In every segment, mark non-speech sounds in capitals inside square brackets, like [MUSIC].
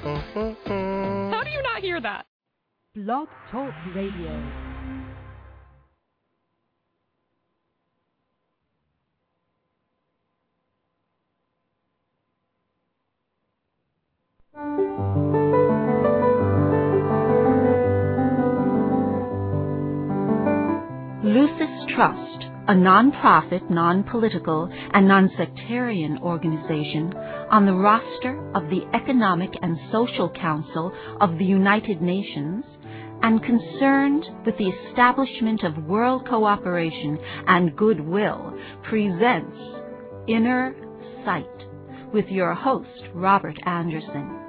How do you not hear that? Blog Talk Radio. Lucis Trust, a non-profit, non-political, and non-sectarian organization on the roster of the Economic and Social Council of the United Nations and concerned with the establishment of world cooperation and goodwill, presents Inner Sight with your host, Robert Anderson.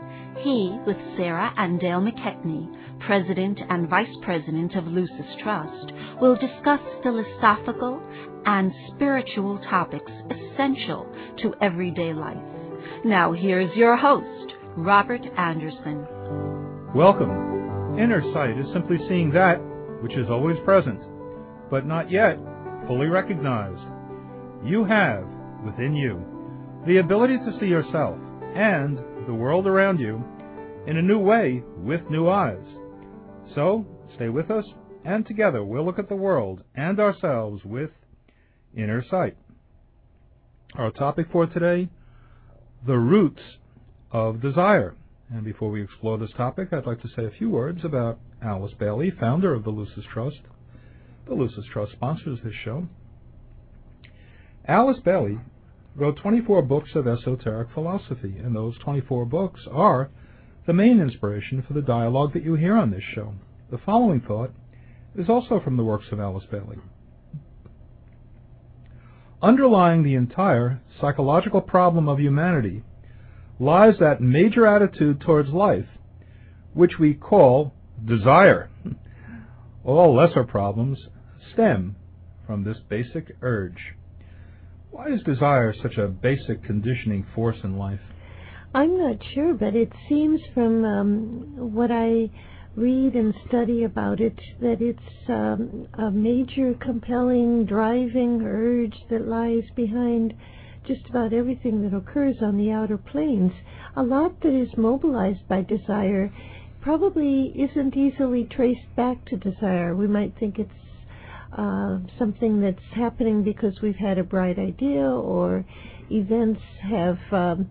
He, with Sarah and Dale McKechnie, President and Vice President of Lucis Trust, will discuss philosophical and spiritual topics essential to everyday life. Now here's your host, Robert Anderson. Welcome. Inner sight is simply seeing that which is always present, but not yet fully recognized. You have, within you, the ability to see yourself and the world around you in a new way with new eyes. So, stay with us, and together we'll look at the world and ourselves with inner sight. Our topic for today the roots of desire. And before we explore this topic, I'd like to say a few words about Alice Bailey, founder of the Lucis Trust. The Lucis Trust sponsors this show. Alice Bailey wrote 24 books of esoteric philosophy, and those 24 books are the main inspiration for the dialogue that you hear on this show. The following thought is also from the works of Alice Bailey. Underlying the entire psychological problem of humanity lies that major attitude towards life, which we call desire. All lesser problems stem from this basic urge. Why is desire such a basic conditioning force in life? I'm not sure, but it seems from um, what I read and study about it that it's um, a major, compelling, driving urge that lies behind just about everything that occurs on the outer planes. A lot that is mobilized by desire probably isn't easily traced back to desire. We might think it's uh, something that's happening because we've had a bright idea or events have. Um,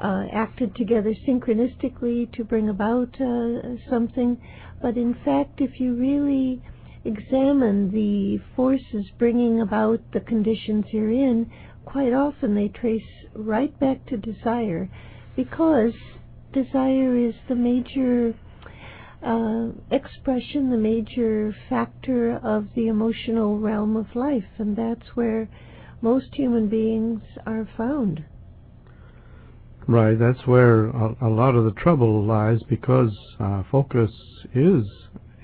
uh, acted together synchronistically to bring about uh, something. But in fact, if you really examine the forces bringing about the conditions you're in, quite often they trace right back to desire because desire is the major uh, expression, the major factor of the emotional realm of life, and that's where most human beings are found. Right, that's where a, a lot of the trouble lies because uh, focus is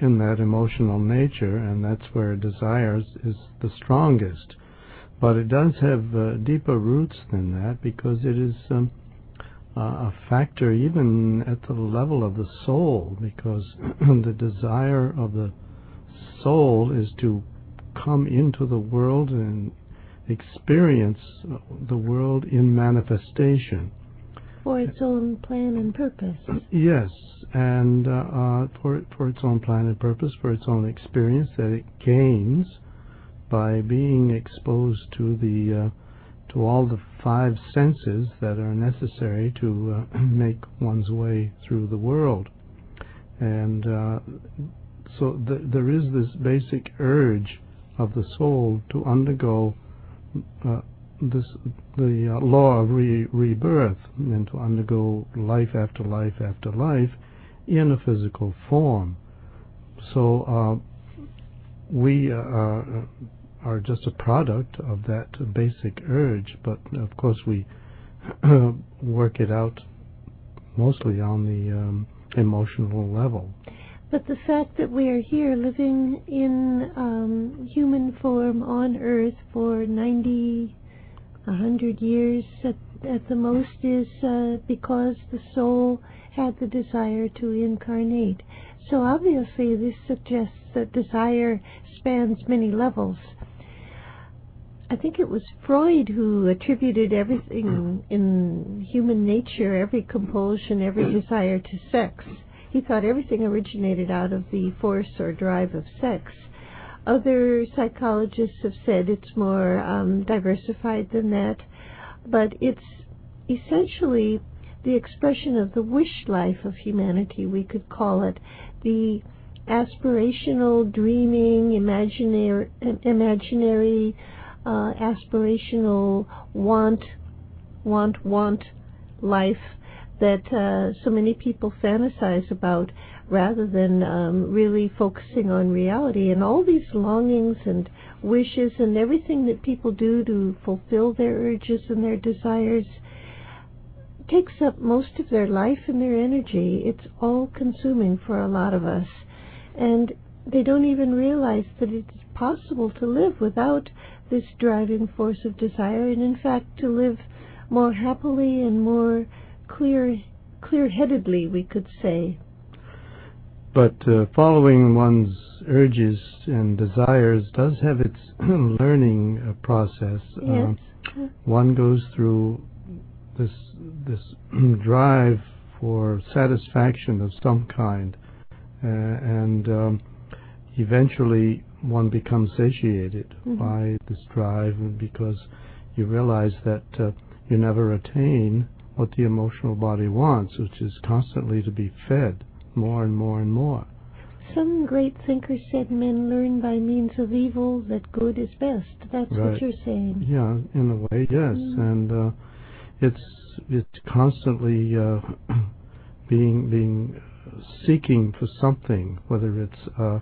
in that emotional nature, and that's where desires is the strongest. But it does have uh, deeper roots than that because it is um, a factor even at the level of the soul, because [CLEARS THROAT] the desire of the soul is to come into the world and experience the world in manifestation for its own plan and purpose. [CLEARS THROAT] Yes, and uh, uh, for for its own plan and purpose, for its own experience that it gains by being exposed to the uh, to all the five senses that are necessary to uh, [CLEARS THROAT] make one's way through the world, and uh, so th- there is this basic urge of the soul to undergo uh, this the uh, law of re- rebirth and to undergo life after life after life in a physical form. So uh, we uh, are just a product of that basic urge, but of course we [CLEARS THROAT] work it out mostly on the um, emotional level. But the fact that we are here living in um, human form on Earth for 90, 100 years at, at the most is uh, because the soul had the desire to incarnate. So obviously, this suggests that desire spans many levels. I think it was Freud who attributed everything in human nature, every compulsion, every desire to sex. He thought everything originated out of the force or drive of sex. Other psychologists have said it's more um, diversified than that, but it's essentially the expression of the wish life of humanity, we could call it, the aspirational, dreaming, imaginary, imaginary uh, aspirational want, want, want life that uh, so many people fantasize about rather than um, really focusing on reality. And all these longings and wishes and everything that people do to fulfill their urges and their desires takes up most of their life and their energy. It's all consuming for a lot of us. And they don't even realize that it's possible to live without this driving force of desire, and in fact to live more happily and more clear, clear-headedly, we could say. But uh, following one's urges and desires does have its [CLEARS THROAT] learning uh, process. Yes. Uh, one goes through this this [CLEARS THROAT] drive for satisfaction of some kind, uh, and um, eventually one becomes satiated Mhm. by this drive because you realize that uh, you never attain what the emotional body wants, which is constantly to be fed more and more and more. Some great thinkers said men learn by means of evil that good is best. That's what you're saying. Yeah, in a way, yes, Mm. and uh, it's it's constantly uh, [CLEARS THROAT] being being seeking for something, whether it's uh,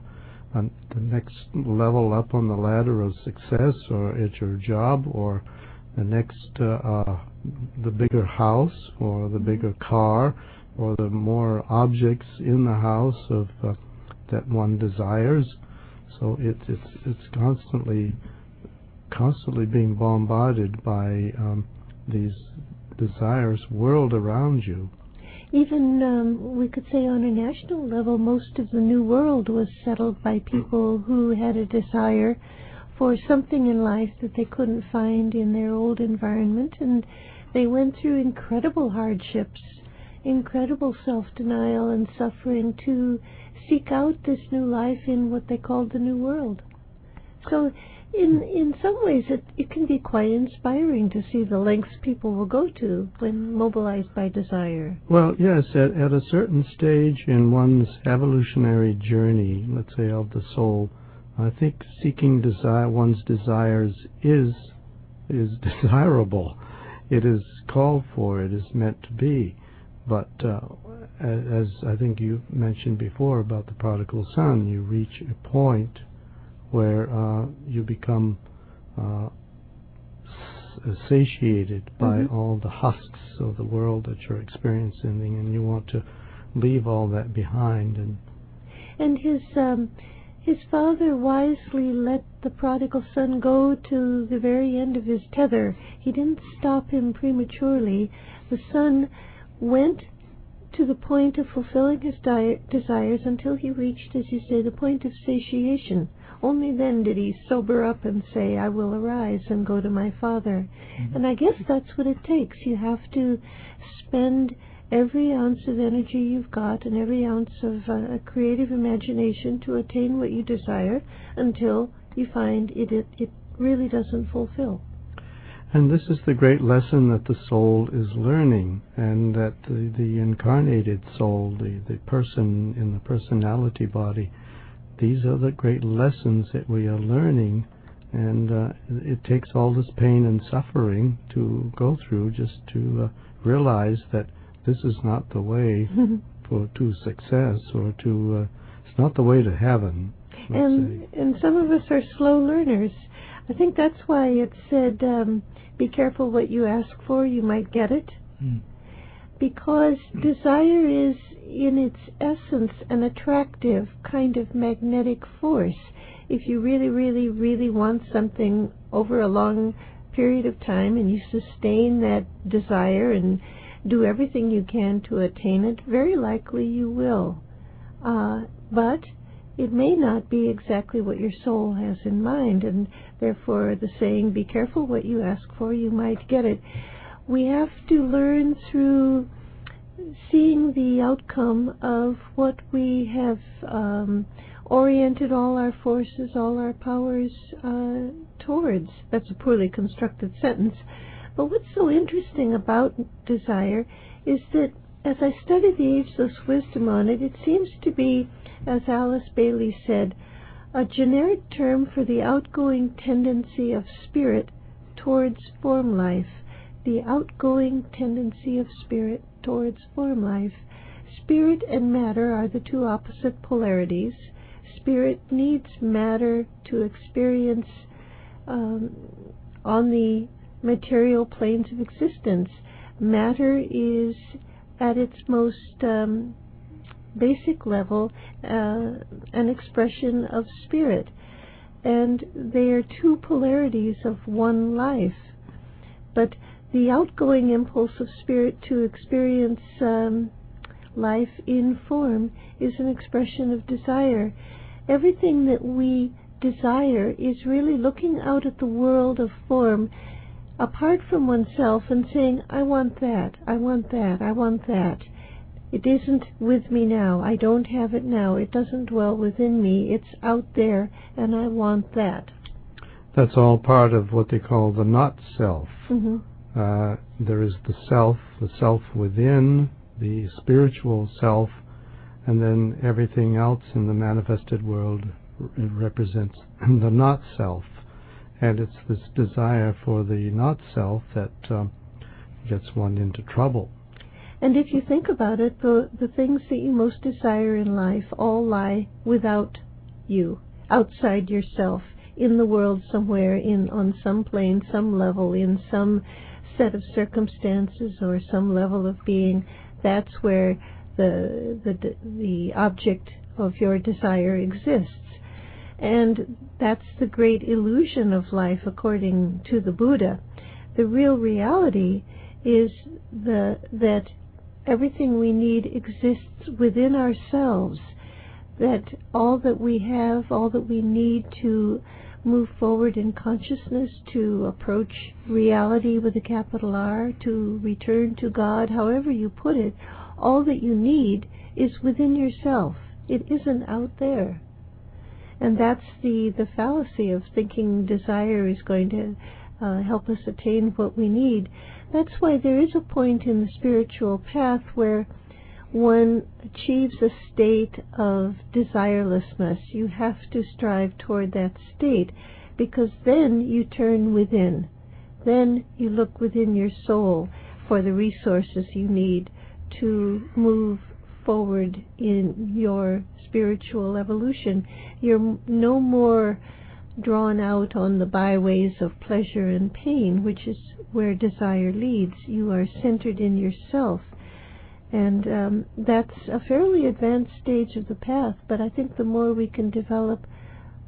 on the next level up on the ladder of success, or it's your job, or the next uh, uh, the bigger house, or the bigger car, or the more objects in the house of uh, that one desires. So it's it's it's constantly constantly being bombarded by um, these desires whirled around you. Even um, we could say on a national level, most of the New World was settled by people who had a desire for something in life that they couldn't find in their old environment, and they went through incredible hardships, incredible self-denial and suffering to seek out this new life in what they called the New World. So in in some ways it, it can be quite inspiring to see the lengths people will go to when mobilized by desire. Well, yes, at, at a certain stage in one's evolutionary journey, let's say of the soul, I think seeking desire one's desires is is [LAUGHS] desirable. It is called for. It is meant to be. But uh, as I think you mentioned before about the prodigal son, you reach a point where uh, you become uh, satiated by Mhm. all the husks of the world that you're experiencing, and you want to leave all that behind. And And his um, his father wisely let the prodigal son go to the very end of his tether. He didn't stop him prematurely. The son went to the point of fulfilling his di- desires until he reached, as you say, the point of satiation. Only then did he sober up and say, I will arise and go to my father. And I guess that's what it takes. You have to spend every ounce of energy you've got and every ounce of uh, creative imagination to attain what you desire until you find it, it, it really doesn't fulfill. And this is the great lesson that the soul is learning, and that the, the incarnated soul, the, the person in the personality body, these are the great lessons that we are learning. And uh, it takes all this pain and suffering to go through just to uh, realize that this is not the way [LAUGHS] for to success or to uh, it's not the way to heaven. and say. and some of us are slow learners. I think that's why it said, um, "Be careful what you ask for; you might get it." because desire is, in its essence, an attractive kind of magnetic force. If you really, really, really want something over a long period of time and you sustain that desire and do everything you can to attain it, very likely you will. Uh, but it may not be exactly what your soul has in mind, and therefore the saying, be careful what you ask for, you might get it. We have to learn through seeing the outcome of what we have um, oriented all our forces, all our powers uh, towards. That's a poorly constructed sentence. But what's so interesting about desire is that as I study the ageless wisdom on it, it seems to be, as Alice Bailey said, a generic term for the outgoing tendency of spirit towards form life. The outgoing tendency of spirit towards form life. Spirit and matter are the two opposite polarities. Spirit needs matter to experience um, on the material planes of existence. Matter is at its most um, basic level uh, an expression of spirit. And they are two polarities of one life. But the outgoing impulse of spirit to experience um, life in form is an expression of desire. Everything that we desire is really looking out at the world of form apart from oneself and saying, I want that, I want that, I want that. It isn't with me now. I don't have it now. It doesn't dwell within me. It's out there, and I want that. That's all part of what they call the not self. Mm-hmm. Uh, there is the self, the self within, the spiritual self, and then everything else in the manifested world represents [CLEARS THROAT] the not self. And it's this desire for the not self that um, gets one into trouble. And if you think about it, the, the things that you most desire in life all lie without you, outside yourself, in the world somewhere, in on some plane, some level, in some set of circumstances or some level of being. That's where the the the object of your desire exists. And that's the great illusion of life according to the Buddha. The real reality is the, that everything we need exists within ourselves, that all that we have, all that we need to move forward in consciousness, to approach reality with a capital R, to return to God, however you put it, all that you need is within yourself. It isn't out there. And that's the, the fallacy of thinking desire is going to uh, help us attain what we need. That's why there is a point in the spiritual path where one achieves a state of desirelessness. You have to strive toward that state because then you turn within. Then you look within your soul for the resources you need to move forward in your spiritual evolution. You're no more drawn out on the byways of pleasure and pain, which is where desire leads. You are centered in yourself. And um, that's a fairly advanced stage of the path, but I think the more we can develop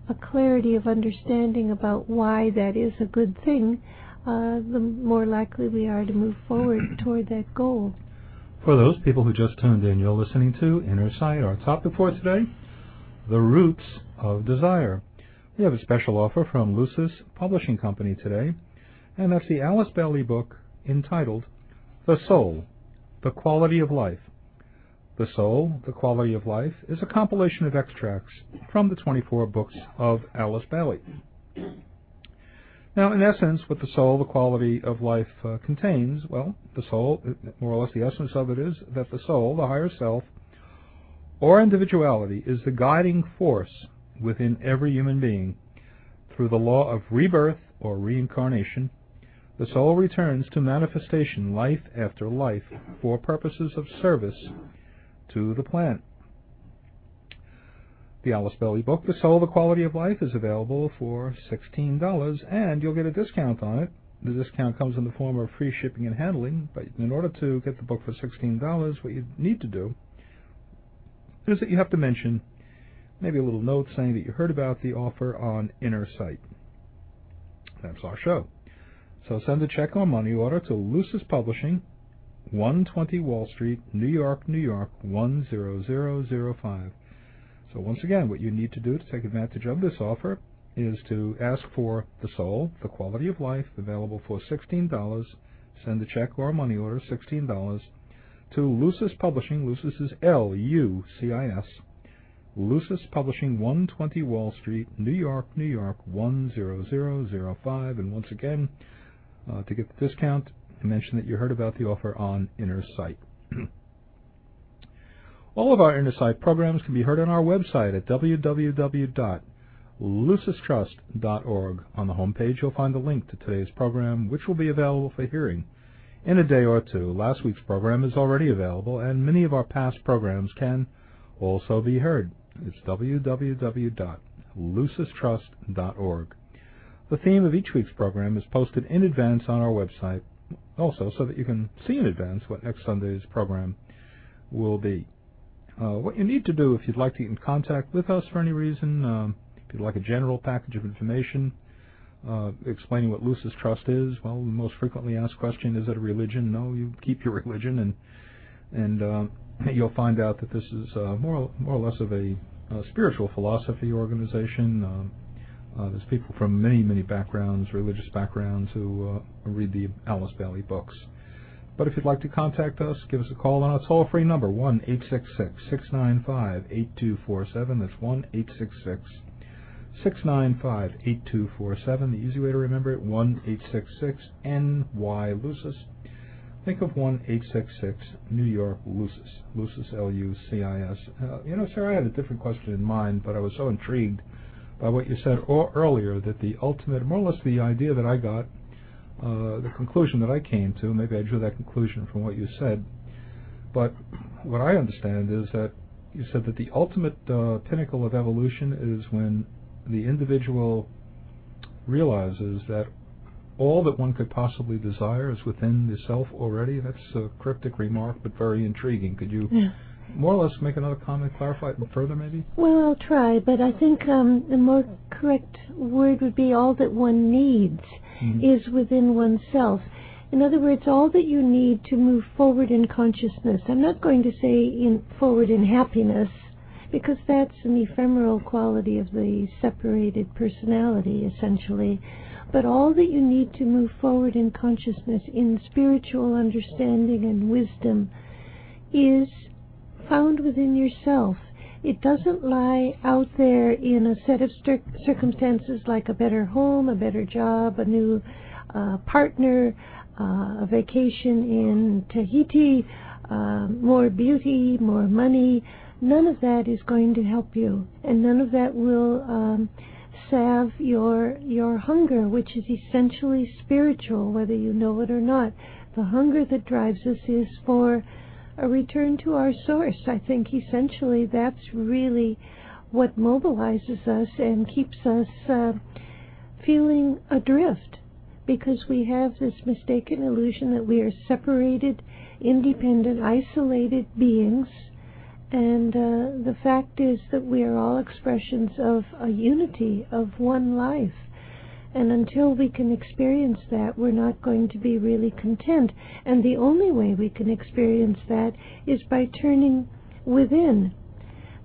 a clarity of understanding about why that is a good thing, uh, the more likely we are to move forward [CLEARS THROAT] toward that goal. For those people who just tuned in, you're listening to Inner Sight. Our topic for today, the roots of desire. We have a special offer from Lucis Publishing Company today, and that's the Alice Bailey book entitled The Soul, The Quality of Life. The Soul, The Quality of Life is a compilation of extracts from the 24 books of Alice Bailey. Now, in essence, what the soul, the quality of life, uh, contains, well, the soul, more or less the essence of it is that the soul, the higher self, or individuality, is the guiding force within every human being. Through the law of rebirth or reincarnation, the soul returns to manifestation life after life for purposes of service to the planet. The Alice Bailey book, The Soul, The Quality of Life, is available for $16, and you'll get a discount on it the discount comes in the form of free shipping and handling, but in order to get the book for $16, what you need to do is that you have to mention maybe a little note saying that you heard about the offer on Inner Sight. That's our show. So send a check or money order to Lucis Publishing, 120 Wall Street, New York, New York, 10005. So once again, what you need to do to take advantage of this offer is to ask for The Soul, The Quality of Life, available for $16. Send a check or a money order, $16, to Lucis Publishing. Lucis is L-U-C-I-S. Lucis Publishing, 120 Wall Street, New York, New York, 10005. And once again, Uh, to get the discount, mention that you heard about the offer on Inner Sight. [CLEARS THROAT] All of our Inner Sight programs can be heard on our website at www.lucistrust.org. On the homepage, you'll find a link to today's program, which will be available for hearing in a day or two. Last week's program is already available, and many of our past programs can also be heard. It's www.lucistrust.org. The theme of each week's program is posted in advance on our website, also so that you can see in advance what next Sunday's program will be. Uh, what you need to do if you'd like to get in contact with us for any reason, um, if you'd like a general package of information uh, explaining what Lucis Trust is, well, the most frequently asked question is it a religion? No, you keep your [LAUGHS] religion, and and uh, you'll find out that this is uh, more more or less of a, spiritual philosophy organization. Um, uh, there's people from many many backgrounds, religious backgrounds, who uh, read the Alice Bailey books. But if you'd like to contact us, give us a call on our toll free number, 1 866 695 8247. That's 1 866 695 8247. The easy way to remember it, 1 866 NY Lucis. Think of 1 866 New York Lucis. Lucis, L U C I S. Uh, you know, sir, I had a different question in mind, but I was so intrigued by what you said earlier that the ultimate, more or less the idea that I got uh, the conclusion that I came to, maybe I drew that conclusion from what you said, but what I understand is that you said that the ultimate uh, pinnacle of evolution is when the individual realizes that all that one could possibly desire is within the self already. That's a cryptic remark, but very intriguing. Could you yeah. More or less make another comment, clarify it further, maybe? Well, I'll try, but I think um, the more correct word would be all that one needs mm-hmm. is within oneself. In other words, all that you need to move forward in consciousness. I'm not going to say in forward in happiness, because that's an ephemeral quality of the separated personality, essentially. But all that you need to move forward in consciousness, in spiritual understanding and wisdom, is found within yourself. It doesn't lie out there in a set of circumstances like a better home, a better job, a new uh, partner, uh, a vacation in Tahiti, uh, more beauty, more money. None of that is going to help you, and none of that will um, salve your your hunger, which is essentially spiritual, whether you know it or not. The hunger that drives us is for a return to our source. I think essentially that's really what mobilizes us and keeps us uh, feeling adrift because we have this mistaken illusion that we are separated, independent, isolated beings. And uh, the fact is that we are all expressions of a unity of one life. And until we can experience that, we're not going to be really content. And the only way we can experience that is by turning within.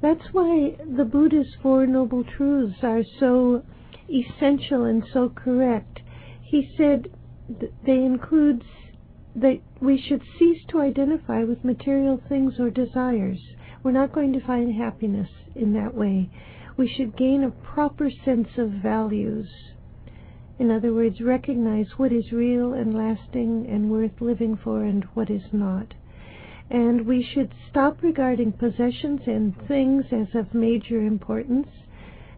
That's why the Buddha's Four Noble Truths are so essential and so correct. He said they include that we should cease to identify with material things or desires. We're not going to find happiness in that way. We should gain a proper sense of values in other words, recognize what is real and lasting and worth living for and what is not. And we should stop regarding possessions and things as of major importance.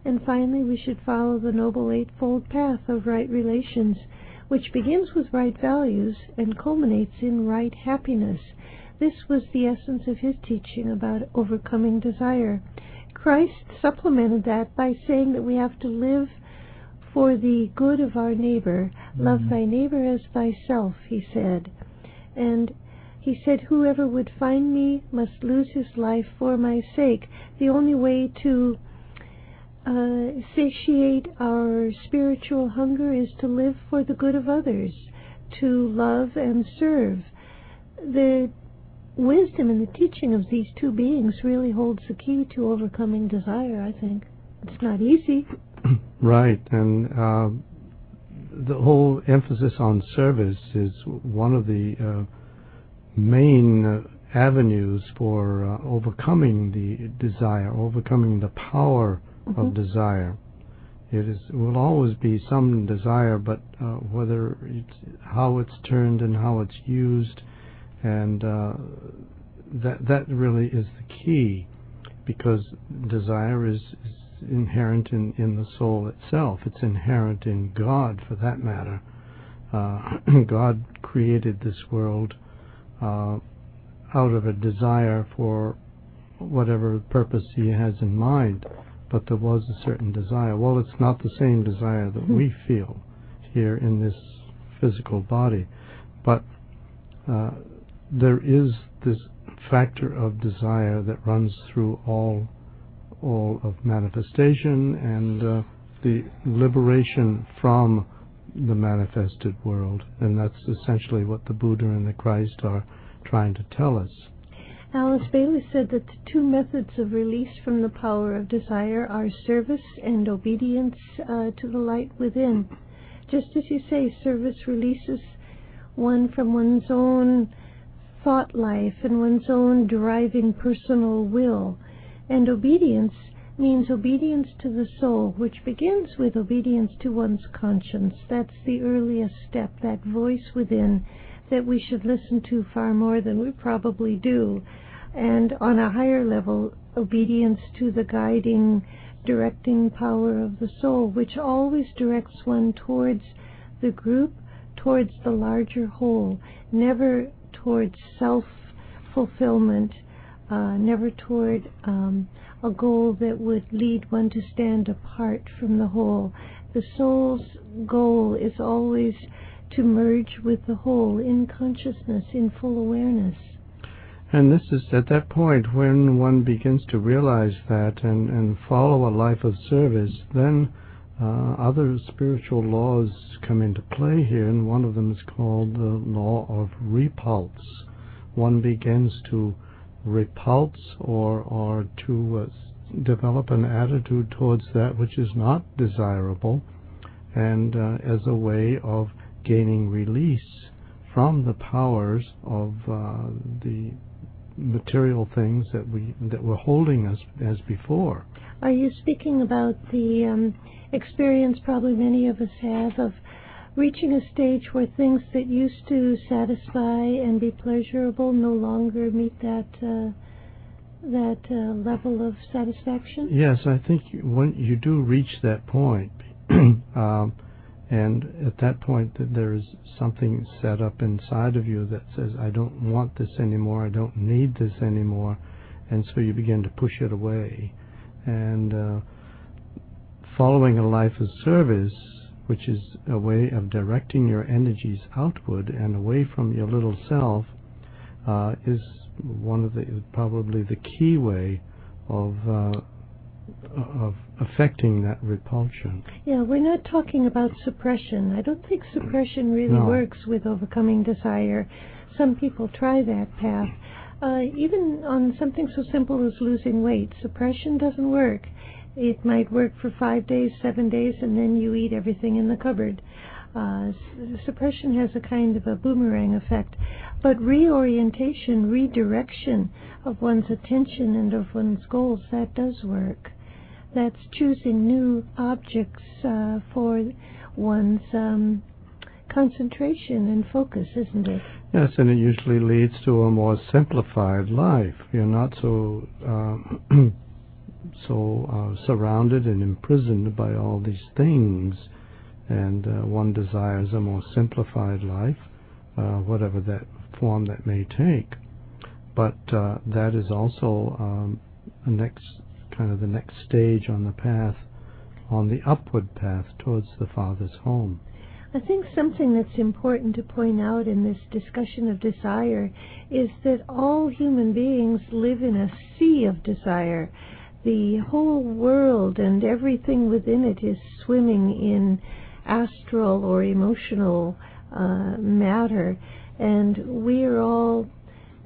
And finally, we should follow the Noble Eightfold Path of right relations, which begins with right values and culminates in right happiness. This was the essence of his teaching about overcoming desire. Christ supplemented that by saying that we have to live for the good of our neighbor. Love Mhm. thy neighbor as thyself, he said. And he said, Whoever would find me must lose his life for my sake. The only way to uh, satiate our spiritual hunger is to live for the good of others, to love and serve. The wisdom and the teaching of these two beings really holds the key to overcoming desire, I think. It's not easy. [CLEARS THROAT] Right, and uh, the whole emphasis on service is one of the uh, main uh, avenues for uh, overcoming the desire, overcoming the power of Mhm. desire. It is will always be some desire, but uh, whether it's how it's turned and how it's used, and uh, that that really is the key, because desire is inherent in, in the soul itself. It's inherent in God, for that matter. Uh, [CLEARS THROAT] God created this world uh, out of a desire for whatever purpose He has in mind, but there was a certain desire. Well, it's not the same desire that we feel here in this physical body, but uh, there is this factor of desire that runs through all all of manifestation and uh, the liberation from the manifested world, and that's essentially what the Buddha and the Christ are trying to tell us. Alice Bailey said that the two methods of release from the power of desire are service and obedience uh, to the light within. Just as you say, service releases one from one's own thought life and one's own driving personal will. And obedience means obedience to the soul, which begins with obedience to one's conscience. That's the earliest step, that voice within that we should listen to far more than we probably do. And on a higher level, obedience to the guiding, directing power of the soul, which always directs one towards the group, towards the larger whole, never towards self fulfillment, uh, never toward um, a goal that would lead one to stand apart from the whole. The soul's goal is always to merge with the whole in consciousness, in full awareness. And this is at that point when one begins to realize that and, and follow a life of service, then uh, other spiritual laws come into play here, and one of them is called the law of repulse. One begins to repulse or, or to uh, develop an attitude towards that which is not desirable, and uh, as a way of gaining release from the powers of uh, the material things that we that were holding us as before. Are you speaking about the um, experience probably many of us have of reaching a stage where things that used to satisfy and be pleasurable no longer meet that uh, that uh, level of satisfaction? Yes, I think when you do reach that point, [CLEARS THROAT] um, and at that point that there is something set up inside of you that says, "I don't want this anymore. I don't need this anymore," and so you begin to push it away, and uh, following a life of service, which is a way of directing your energies outward and away from your little self, uh, is one of the probably the key way of uh, of affecting that repulsion. Yeah, we're not talking about suppression. I don't think suppression really No. works with overcoming desire. Some people try that path. Uh, even on something so simple as losing weight, suppression doesn't work. It might work for five days, seven days, and then you eat everything in the cupboard. Uh, suppression has a kind of a boomerang effect. But reorientation, redirection of one's attention and of one's goals, that does work. That's choosing new objects uh, for one's um, concentration and focus, isn't it? Yes, and it usually leads to a more simplified life. You're not so uh, [CLEARS THROAT] so uh, surrounded and imprisoned by all these things, and uh, one desires a more simplified life, uh, whatever that form that may take. But uh, that is also um, next kind of the next stage on the path on the upward path towards the Father's home. I think something that's important to point out in this discussion of desire is that all human beings live in a sea of desire. The whole world and everything within it is swimming in astral or emotional uh, matter, and we are all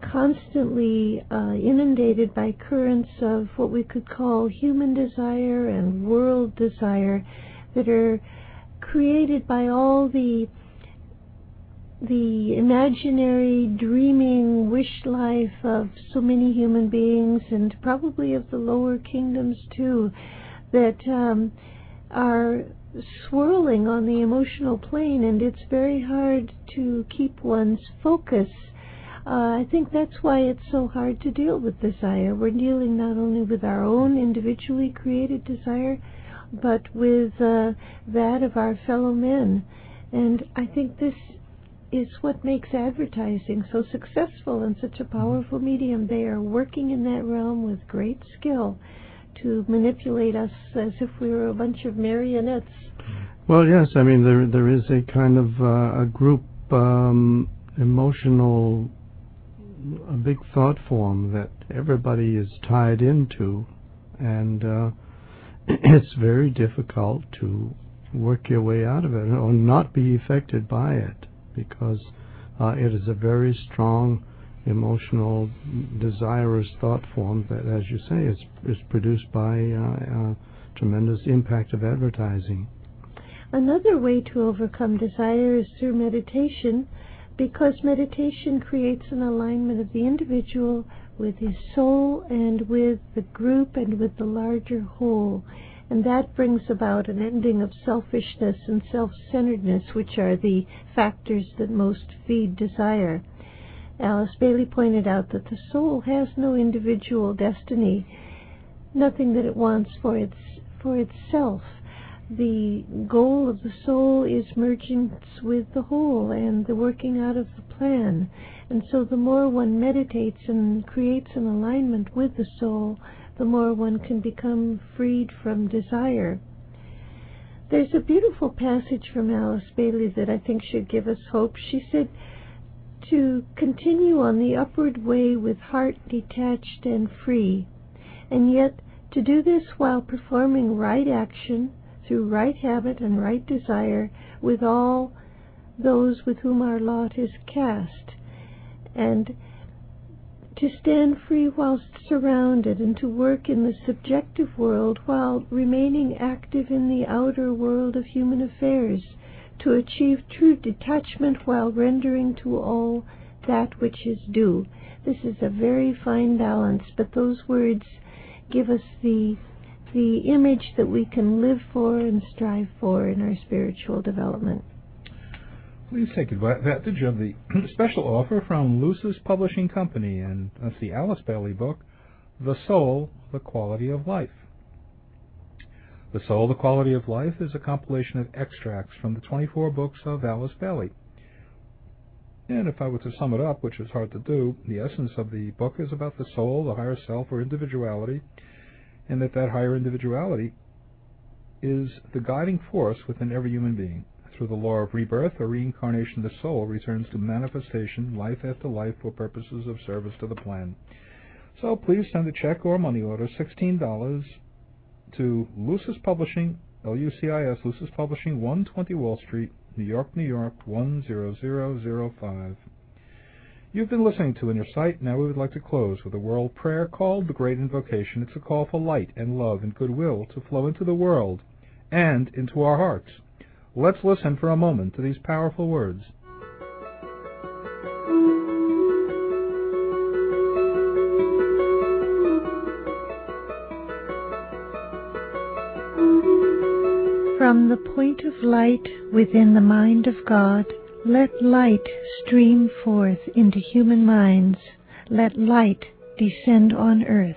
constantly uh, inundated by currents of what we could call human desire and world desire that are created by all the the imaginary dreaming wish life of so many human beings and probably of the lower kingdoms too that um, are swirling on the emotional plane and it's very hard to keep one's focus uh, I think that's why it's so hard to deal with desire. We're dealing not only with our own individually created desire, but with uh, that of our fellow men. And I think this is what makes advertising so successful and such a powerful medium. They are working in that realm with great skill to manipulate us as if we were a bunch of marionettes. Well, yes, I mean there there is a kind of uh, a group um, emotional a big thought form that everybody is tied into, and uh, [CLEARS THROAT] it's very difficult to work your way out of it or not be affected by it because uh, it is a very strong emotional, desirous thought form that, as you say, is, is produced by uh, tremendous impact of advertising. Another way to overcome desire is through meditation because meditation creates an alignment of the individual with his soul and with the group and with the larger whole. And that brings about an ending of selfishness and self centeredness, which are the factors that most feed desire. Alice Bailey pointed out that the soul has no individual destiny, nothing that it wants for its for itself the goal of the soul is mergence with the whole and the working out of the plan. And so the more one meditates and creates an alignment with the soul, the more one can become freed from desire. There's a beautiful passage from Alice Bailey that I think should give us hope. She said, To continue on the upward way with heart detached and free, and yet to do this while performing right action through right habit and right desire with all those with whom our lot is cast, and to stand free whilst surrounded, and to work in the subjective world while remaining active in the outer world of human affairs, to achieve true detachment while rendering to all that which is due. This is a very fine balance, but those words give us the the image that we can live for and strive for in our spiritual development. Please take advantage of the [CLEARS THROAT] special offer from Lucis Publishing Company, and that's the Alice Bailey book, The Soul, The Quality of Life. The Soul, The Quality of Life is a compilation of extracts from the 24 books of Alice Bailey. And if I were to sum it up, which is hard to do, the essence of the book is about the soul, the higher self, or individuality, and that that higher individuality is the guiding force within every human being. Through the law of rebirth or reincarnation, the soul returns to manifestation life after life for purposes of service to the plan. So please send a check or money order, $16, to Lucis Publishing, L-U-C-I-S, Lucis Publishing, 120 Wall Street, New York, New York, 10005. You've been listening to Inner Sight. Now we would like to close with a world prayer called the Great Invocation. It's a call for light and love and goodwill to flow into the world and into our hearts. Let's listen for a moment to these powerful words. From the point of light within the mind of God, let light stream forth into human minds. Let light descend on earth.